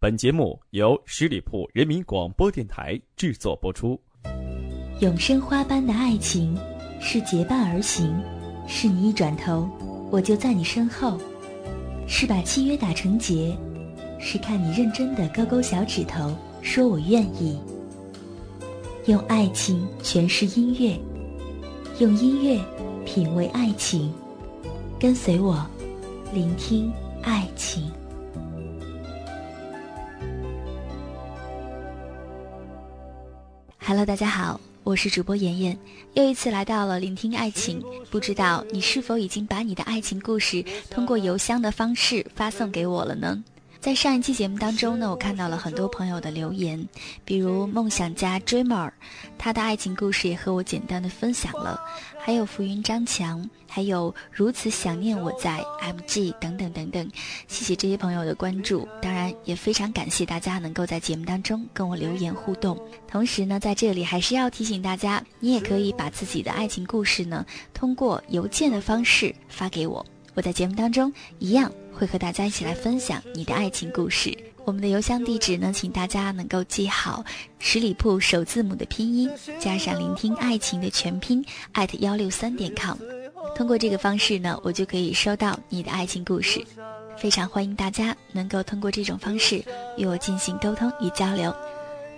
本节目由十里铺人民广播电台制作播出。永生花般的爱情，是结伴而行，是你一转头，我就在你身后，是把契约打成结，是看你认真的勾勾小指头，说我愿意。用爱情诠释音乐，用音乐品味爱情，跟随我，聆听爱情。Hello，大家好，我是主播妍妍，又一次来到了聆听爱情。不知道你是否已经把你的爱情故事通过邮箱的方式发送给我了呢？在上一期节目当中呢，我看到了很多朋友的留言，比如梦想家 Dreamer，他的爱情故事也和我简单的分享了，还有浮云张强，还有如此想念我在 MG 等等等等，谢谢这些朋友的关注，当然也非常感谢大家能够在节目当中跟我留言互动。同时呢，在这里还是要提醒大家，你也可以把自己的爱情故事呢，通过邮件的方式发给我，我在节目当中一样。会和大家一起来分享你的爱情故事。我们的邮箱地址呢，请大家能够记好十里铺首字母的拼音加上聆听爱情的全拼艾特幺六三点 com。通过这个方式呢，我就可以收到你的爱情故事。非常欢迎大家能够通过这种方式与我进行沟通与交流。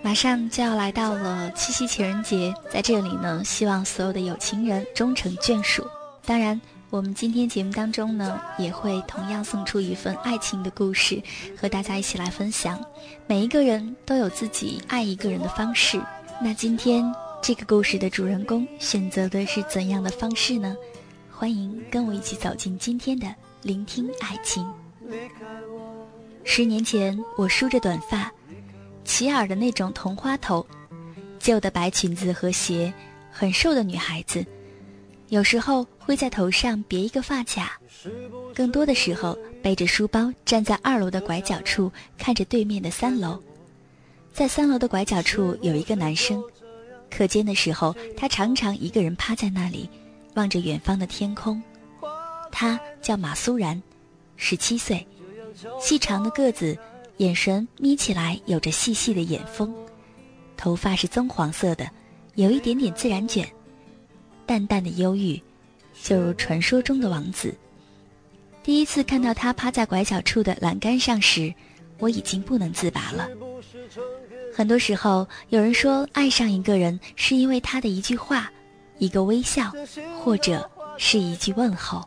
马上就要来到了七夕情人节，在这里呢，希望所有的有情人终成眷属。当然。我们今天节目当中呢，也会同样送出一份爱情的故事，和大家一起来分享。每一个人都有自己爱一个人的方式，那今天这个故事的主人公选择的是怎样的方式呢？欢迎跟我一起走进今天的聆听爱情。十年前，我梳着短发，齐耳的那种同花头，旧的白裙子和鞋，很瘦的女孩子。有时候会在头上别一个发卡，更多的时候背着书包站在二楼的拐角处，看着对面的三楼。在三楼的拐角处有一个男生，课间的时候他常常一个人趴在那里，望着远方的天空。他叫马苏然，十七岁，细长的个子，眼神眯起来有着细细的眼峰，头发是棕黄色的，有一点点自然卷。淡淡的忧郁，就如传说中的王子。第一次看到他趴在拐角处的栏杆上时，我已经不能自拔了。很多时候，有人说爱上一个人是因为他的一句话、一个微笑，或者是一句问候。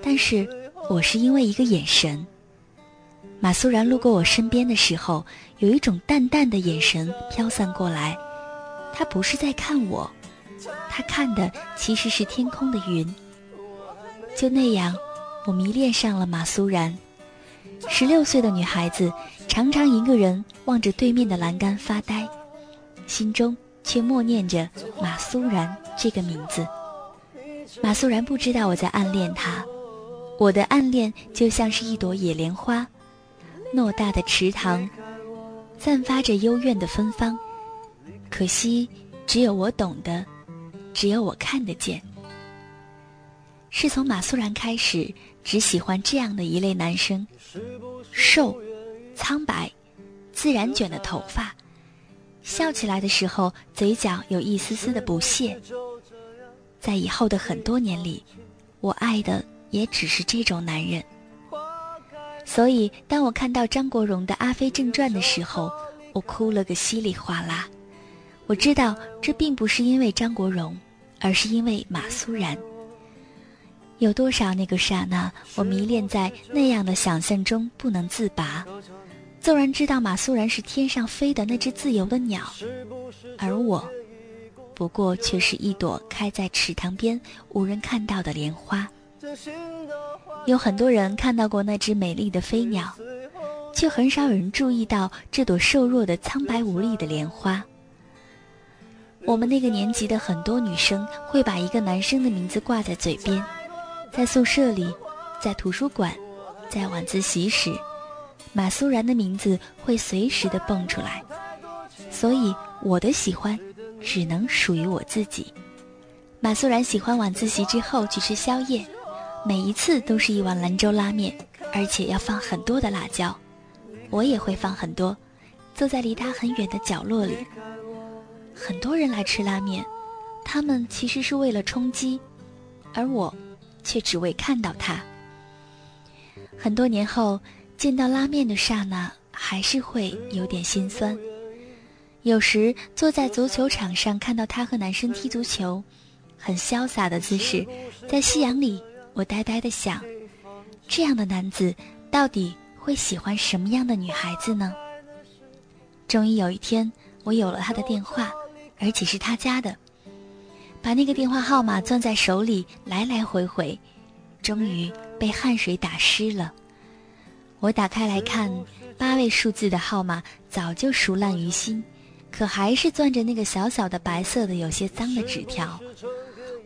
但是我是因为一个眼神。马苏然路过我身边的时候，有一种淡淡的眼神飘散过来，他不是在看我。他看的其实是天空的云。就那样，我迷恋上了马苏然。十六岁的女孩子常常一个人望着对面的栏杆发呆，心中却默念着马苏然这个名字。马苏然不知道我在暗恋他，我的暗恋就像是一朵野莲花，偌大的池塘，散发着幽怨的芬芳。可惜，只有我懂得。只有我看得见。是从马苏然开始，只喜欢这样的一类男生：瘦、苍白、自然卷的头发，笑起来的时候嘴角有一丝丝的不屑。在以后的很多年里，我爱的也只是这种男人。所以，当我看到张国荣的《阿飞正传》的时候，我哭了个稀里哗啦。我知道这并不是因为张国荣，而是因为马苏然。有多少那个刹那，我迷恋在那样的想象中不能自拔。纵然知道马苏然是天上飞的那只自由的鸟，而我，不过却是一朵开在池塘边无人看到的莲花。有很多人看到过那只美丽的飞鸟，却很少有人注意到这朵瘦弱的苍白无力的莲花。我们那个年级的很多女生会把一个男生的名字挂在嘴边，在宿舍里，在图书馆，在晚自习时，马苏然的名字会随时的蹦出来。所以我的喜欢，只能属于我自己。马苏然喜欢晚自习之后去吃宵夜，每一次都是一碗兰州拉面，而且要放很多的辣椒。我也会放很多，坐在离他很远的角落里。很多人来吃拉面，他们其实是为了充饥，而我，却只为看到他。很多年后，见到拉面的刹那，还是会有点心酸。有时坐在足球场上，看到他和男生踢足球，很潇洒的姿势，在夕阳里，我呆呆的想：这样的男子到底会喜欢什么样的女孩子呢？终于有一天，我有了他的电话，而且是他家的，把那个电话号码攥在手里，来来回回，终于被汗水打湿了。我打开来看，八位数字的号码早就熟烂于心。可还是攥着那个小小的白色的、有些脏的纸条，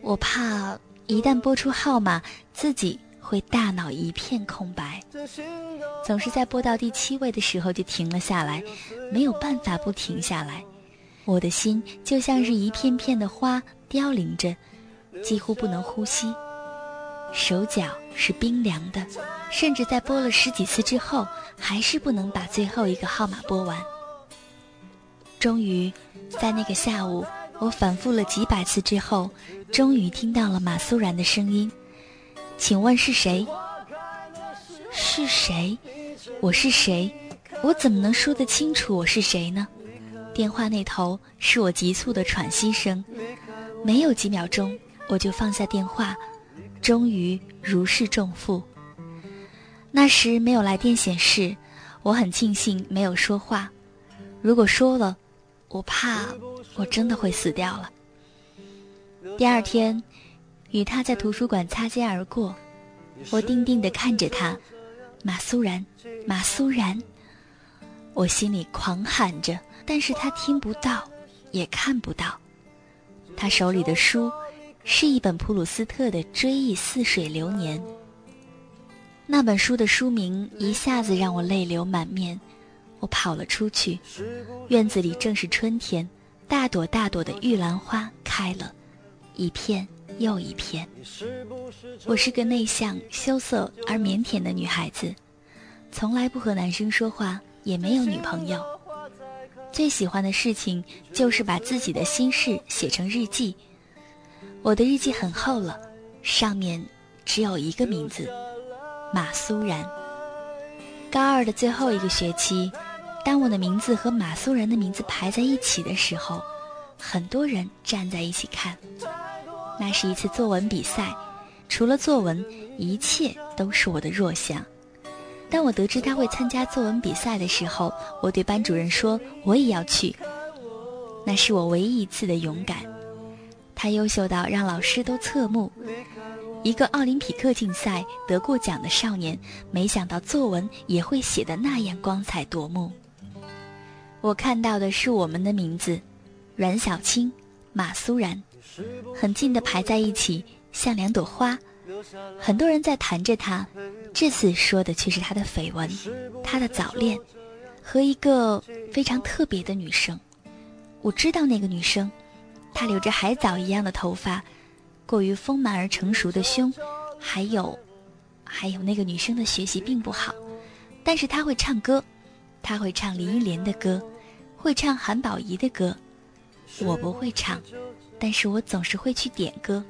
我怕一旦拨出号码，自己会大脑一片空白。总是在拨到第七位的时候就停了下来，没有办法不停下来。我的心就像是一片片的花凋零着，几乎不能呼吸，手脚是冰凉的，甚至在拨了十几次之后，还是不能把最后一个号码拨完。终于，在那个下午，我反复了几百次之后，终于听到了马苏然的声音。请问是谁？是谁？我是谁？我怎么能说得清楚我是谁呢？电话那头是我急促的喘息声。没有几秒钟，我就放下电话，终于如释重负。那时没有来电显示，我很庆幸没有说话。如果说了，我怕我真的会死掉了。第二天，与他在图书馆擦肩而过，我定定地看着他，马苏然，马苏然。我心里狂喊着，但是他听不到，也看不到。他手里的书，是一本普鲁斯特的《追忆似水流年》。那本书的书名一下子让我泪流满面。我跑了出去，院子里正是春天，大朵大朵的玉兰花开了，一片又一片。我是个内向、羞涩而腼腆的女孩子，从来不和男生说话，也没有女朋友。最喜欢的事情就是把自己的心事写成日记。我的日记很厚了，上面只有一个名字：马苏然。高二的最后一个学期。当我的名字和马苏然的名字排在一起的时候，很多人站在一起看。那是一次作文比赛，除了作文，一切都是我的弱项。当我得知他会参加作文比赛的时候，我对班主任说：“我也要去。”那是我唯一一次的勇敢。他优秀到让老师都侧目。一个奥林匹克竞赛得过奖的少年，没想到作文也会写得那样光彩夺目。我看到的是我们的名字，阮小青、马苏然，很近的排在一起，像两朵花。很多人在谈着他，这次说的却是他的绯闻，他的早恋，和一个非常特别的女生。我知道那个女生，她留着海藻一样的头发，过于丰满而成熟的胸，还有，还有那个女生的学习并不好，但是她会唱歌。她会唱林忆莲的歌，会唱韩宝仪的歌，我不会唱，但是我总是会去点歌。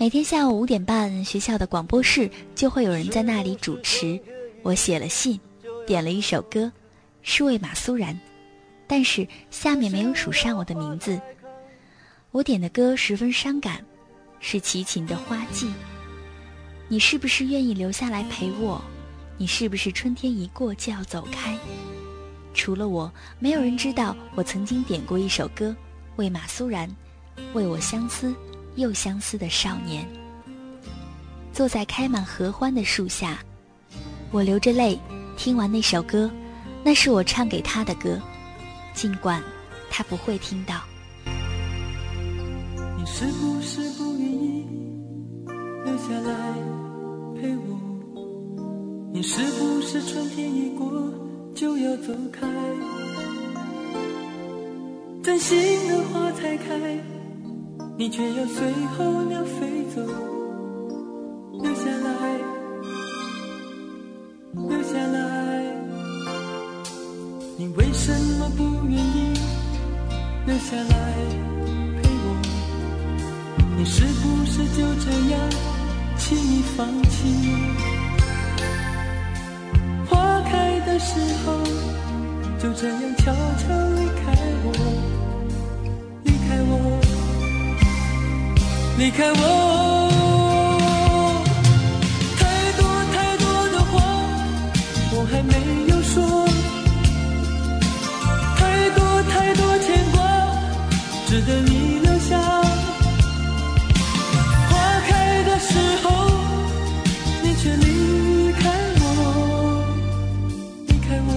每天下午五点半，学校的广播室就会有人在那里主持。我写了信，点了一首歌，是为马苏然，但是下面没有署上我的名字。我点的歌十分伤感，是齐秦的《花季》。你是不是愿意留下来陪我？你是不是春天一过就要走开？除了我，没有人知道我曾经点过一首歌，为马苏然，为我相思又相思的少年。坐在开满合欢的树下，我流着泪听完那首歌，那是我唱给他的歌，尽管他不会听到。你是不是不愿意留下来陪我？你是不是春天一过就要走开？真心的花才开，你却要随候鸟飞走。留下来，留下来，你为什么不愿意留下来陪我？你是不是就这样轻易放弃？花开的时候就这样悄悄离开我，离开我。太多太多的话，我还没有说。太多太多牵挂，值得你留下。花开的时候，你却离开我，离开我，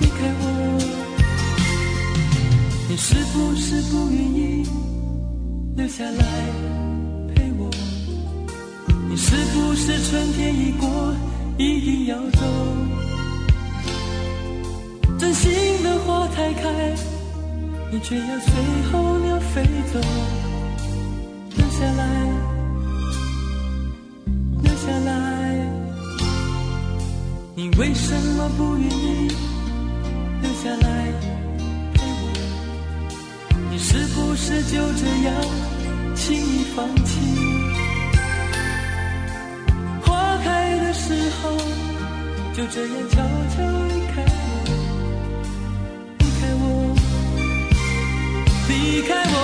离开我。你是不是不愿意留下来陪我？你是不是春天一过，一定要走？真心的花才开，你却要随候鸟飞走。留下来，留下来，你为什么不愿意留下来陪我？你是不是就这样轻易放弃？花开的时候，就这样悄悄离开我。离开我，离开我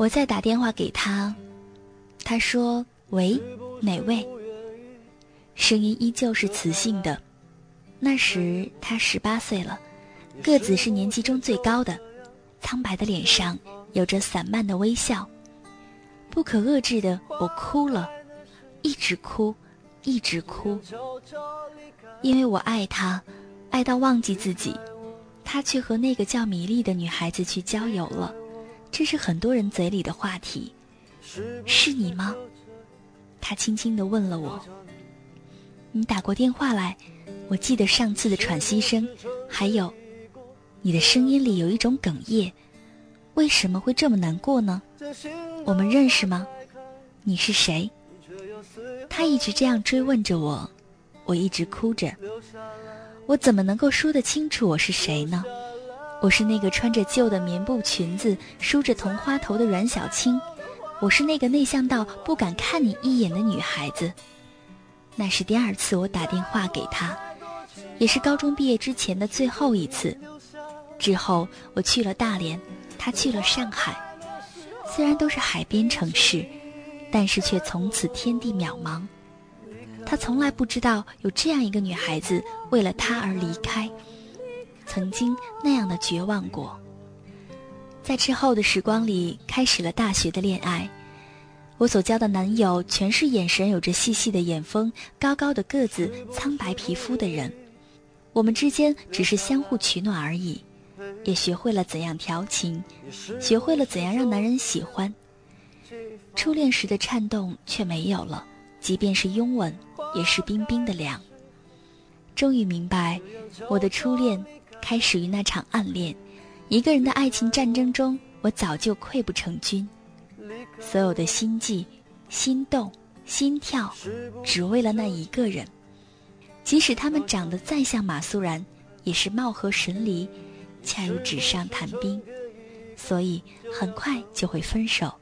我再打电话给他，他说：“喂，哪位？”声音依旧是磁性的。那时他十八岁了，个子是年级中最高的，苍白的脸上有着散漫的微笑。不可遏制的，我哭了，一直哭，一直哭，因为我爱他，爱到忘记自己，他却和那个叫米粒的女孩子去郊游了。这是很多人嘴里的话题，是你吗？他轻轻地问了我。你打过电话来，我记得上次的喘息声，还有，你的声音里有一种哽咽，为什么会这么难过呢？我们认识吗？你是谁？他一直这样追问着我，我一直哭着。我怎么能够说得清楚我是谁呢？我是那个穿着旧的棉布裙子、梳着同花头的阮小青，我是那个内向到不敢看你一眼的女孩子。那是第二次我打电话给他，也是高中毕业之前的最后一次。之后我去了大连，他去了上海。虽然都是海边城市，但是却从此天地渺茫。他从来不知道有这样一个女孩子为了他而离开，曾经那样的绝望过。在之后的时光里，开始了大学的恋爱。我所交的男友全是眼神有着细细的眼峰、高高的个子、苍白皮肤的人。我们之间只是相互取暖而已，也学会了怎样调情，学会了怎样让男人喜欢。初恋时的颤动却没有了，即便是拥吻，也是冰冰的凉。终于明白，我的初恋开始于那场暗恋。一个人的爱情战争中，我早就溃不成军。所有的心悸、心动、心跳，只为了那一个人。即使他们长得再像马苏然，也是貌合神离，恰如纸上谈兵。所以很快就会分手。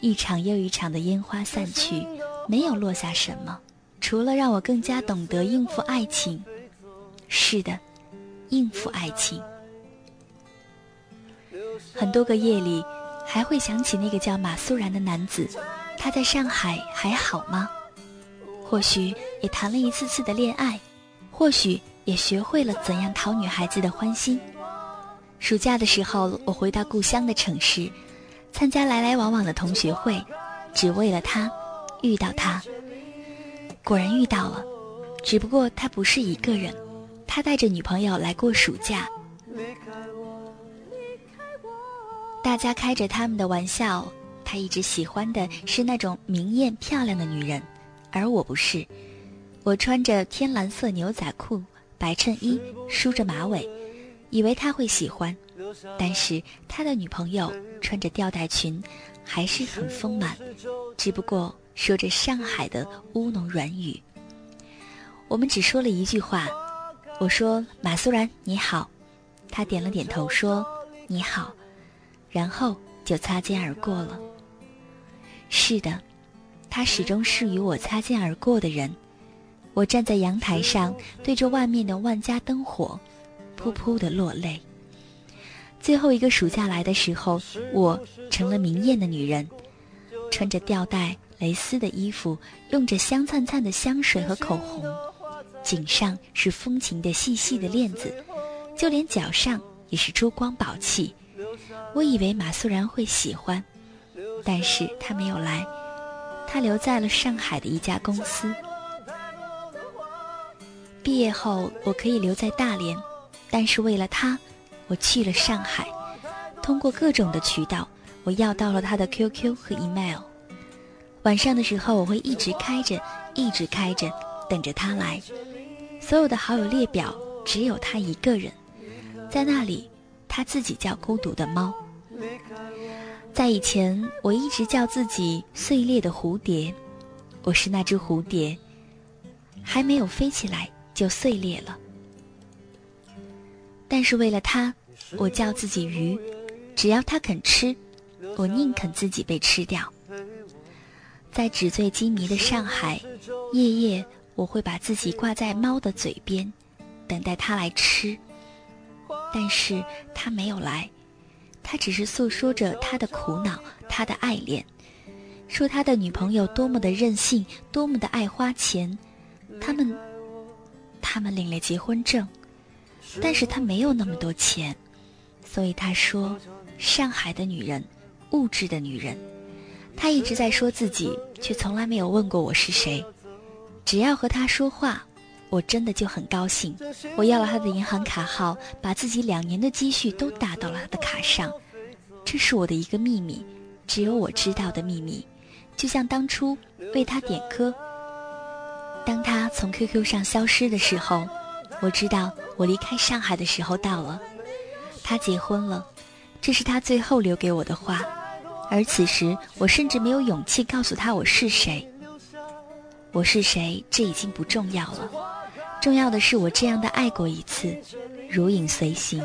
一场又一场的烟花散去，没有落下什么，除了让我更加懂得应付爱情。是的，应付爱情。很多个夜里，还会想起那个叫马苏然的男子，他在上海还好吗？或许也谈了一次次的恋爱，或许也学会了怎样讨女孩子的欢心。暑假的时候，我回到故乡的城市，参加来来往往的同学会，只为了他，遇到他。果然遇到了，只不过他不是一个人，他带着女朋友来过暑假。大家开着他们的玩笑，他一直喜欢的是那种明艳漂亮的女人，而我不是。我穿着天蓝色牛仔裤、白衬衣，梳着马尾，以为他会喜欢。但是他的女朋友穿着吊带裙，还是很丰满，只不过说着上海的乌浓软语。我们只说了一句话，我说：“马苏然，你好。”他点了点头，说：“你好。”然后就擦肩而过了。是的，他始终是与我擦肩而过的人。我站在阳台上，对着外面的万家灯火，噗噗的落泪。最后一个暑假来的时候，我成了明艳的女人，穿着吊带蕾丝的衣服，用着香灿灿的香水和口红，颈上是风情的细细的链子，就连脚上也是珠光宝气。我以为马素然会喜欢，但是他没有来，他留在了上海的一家公司。毕业后我可以留在大连，但是为了他，我去了上海，通过各种的渠道，我要到了他的 QQ 和 email。晚上的时候我会一直开着，一直开着，等着他来。所有的好友列表只有他一个人，在那里。他自己叫孤独的猫。在以前，我一直叫自己碎裂的蝴蝶，我是那只蝴蝶，还没有飞起来就碎裂了。但是为了他，我叫自己鱼，只要他肯吃，我宁肯自己被吃掉。在纸醉金迷的上海，夜夜我会把自己挂在猫的嘴边，等待它来吃。但是它没有来，它只是诉说着它的苦恼，它的爱恋，说他的女朋友多么的任性，多么的爱花钱。他们，他们领了结婚证，但是他没有那么多钱，所以他说，上海的女人，物质的女人。他一直在说自己，却从来没有问过我是谁。只要和他说话。我真的就很高兴，我要了他的银行卡号，把自己两年的积蓄都打到了他的卡上，这是我的一个秘密，只有我知道的秘密。就像当初为他点歌，当他从 QQ 上消失的时候，我知道我离开上海的时候到了。他结婚了，这是他最后留给我的话，而此时我甚至没有勇气告诉他我是谁。我是谁，这已经不重要了。重要的是，我这样的爱过一次，如影随形。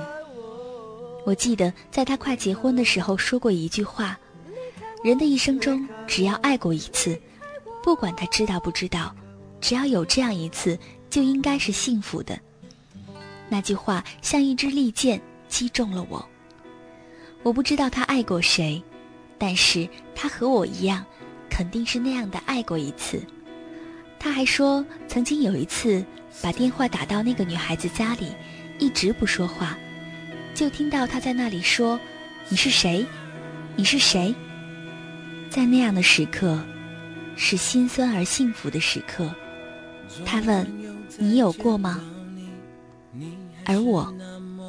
我记得在他快结婚的时候说过一句话：人的一生中，只要爱过一次，不管他知道不知道，只要有这样一次，就应该是幸福的。那句话像一支利箭击中了我。我不知道他爱过谁，但是他和我一样，肯定是那样的爱过一次。他还说，曾经有一次把电话打到那个女孩子家里，一直不说话，就听到她在那里说：“你是谁？你是谁？”在那样的时刻，是心酸而幸福的时刻。他问：“你有过吗？”而我，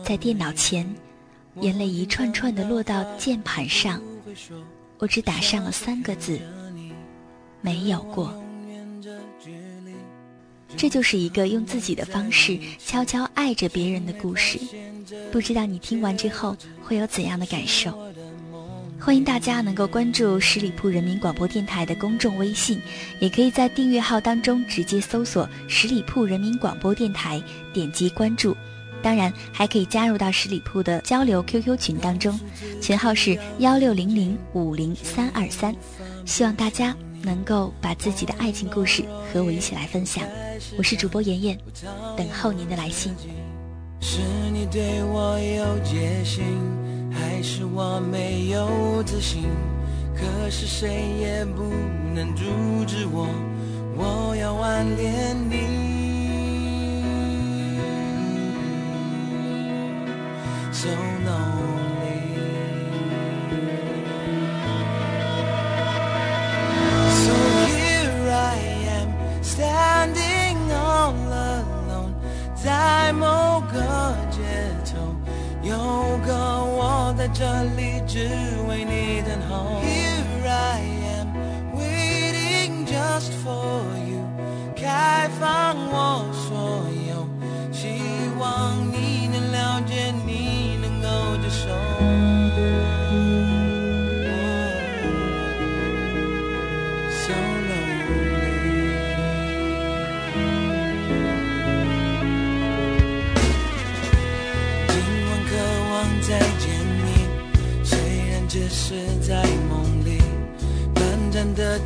在电脑前，眼泪一串串的落到键盘上，我只打上了三个字：没有过。这就是一个用自己的方式悄悄爱着别人的故事，不知道你听完之后会有怎样的感受？欢迎大家能够关注十里铺人民广播电台的公众微信，也可以在订阅号当中直接搜索“十里铺人民广播电台”，点击关注。当然，还可以加入到十里铺的交流 QQ 群当中，群号是幺六零零五零三二三。希望大家能够把自己的爱情故事和我一起来分享。我是主播妍妍，等候您的来信。是你对我有戒心，还是我没有自信？可是谁也不能阻止我，我要你。So 里只为你等候。Here I am, waiting just for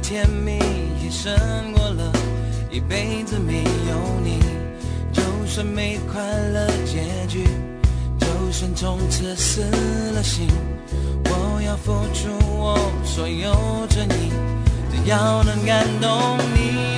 甜蜜也胜过了一辈子没有你。就算没快乐结局，就算从此死了心，我要付出我所有真意，只要能感动你。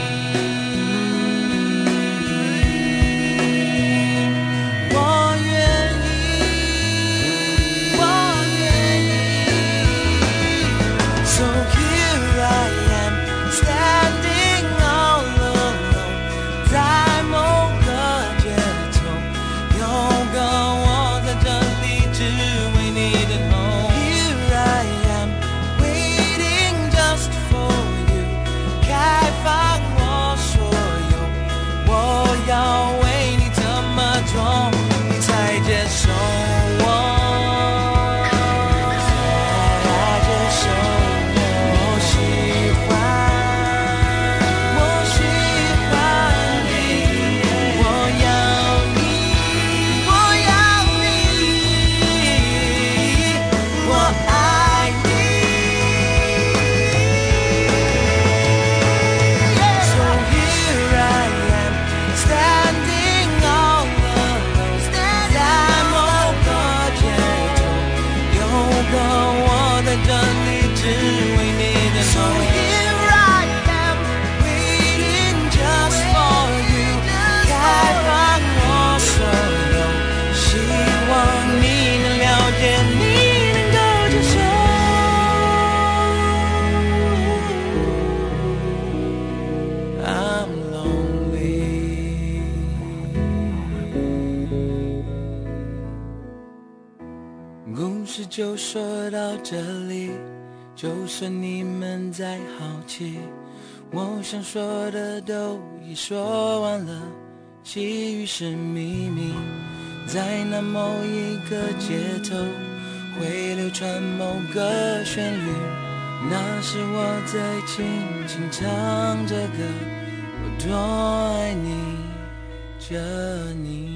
说到这里，就算你们再好奇，我想说的都已说完了，其余是秘密。在那某一个街头，会流传某个旋律，那是我在轻轻唱着歌，我多爱你着你。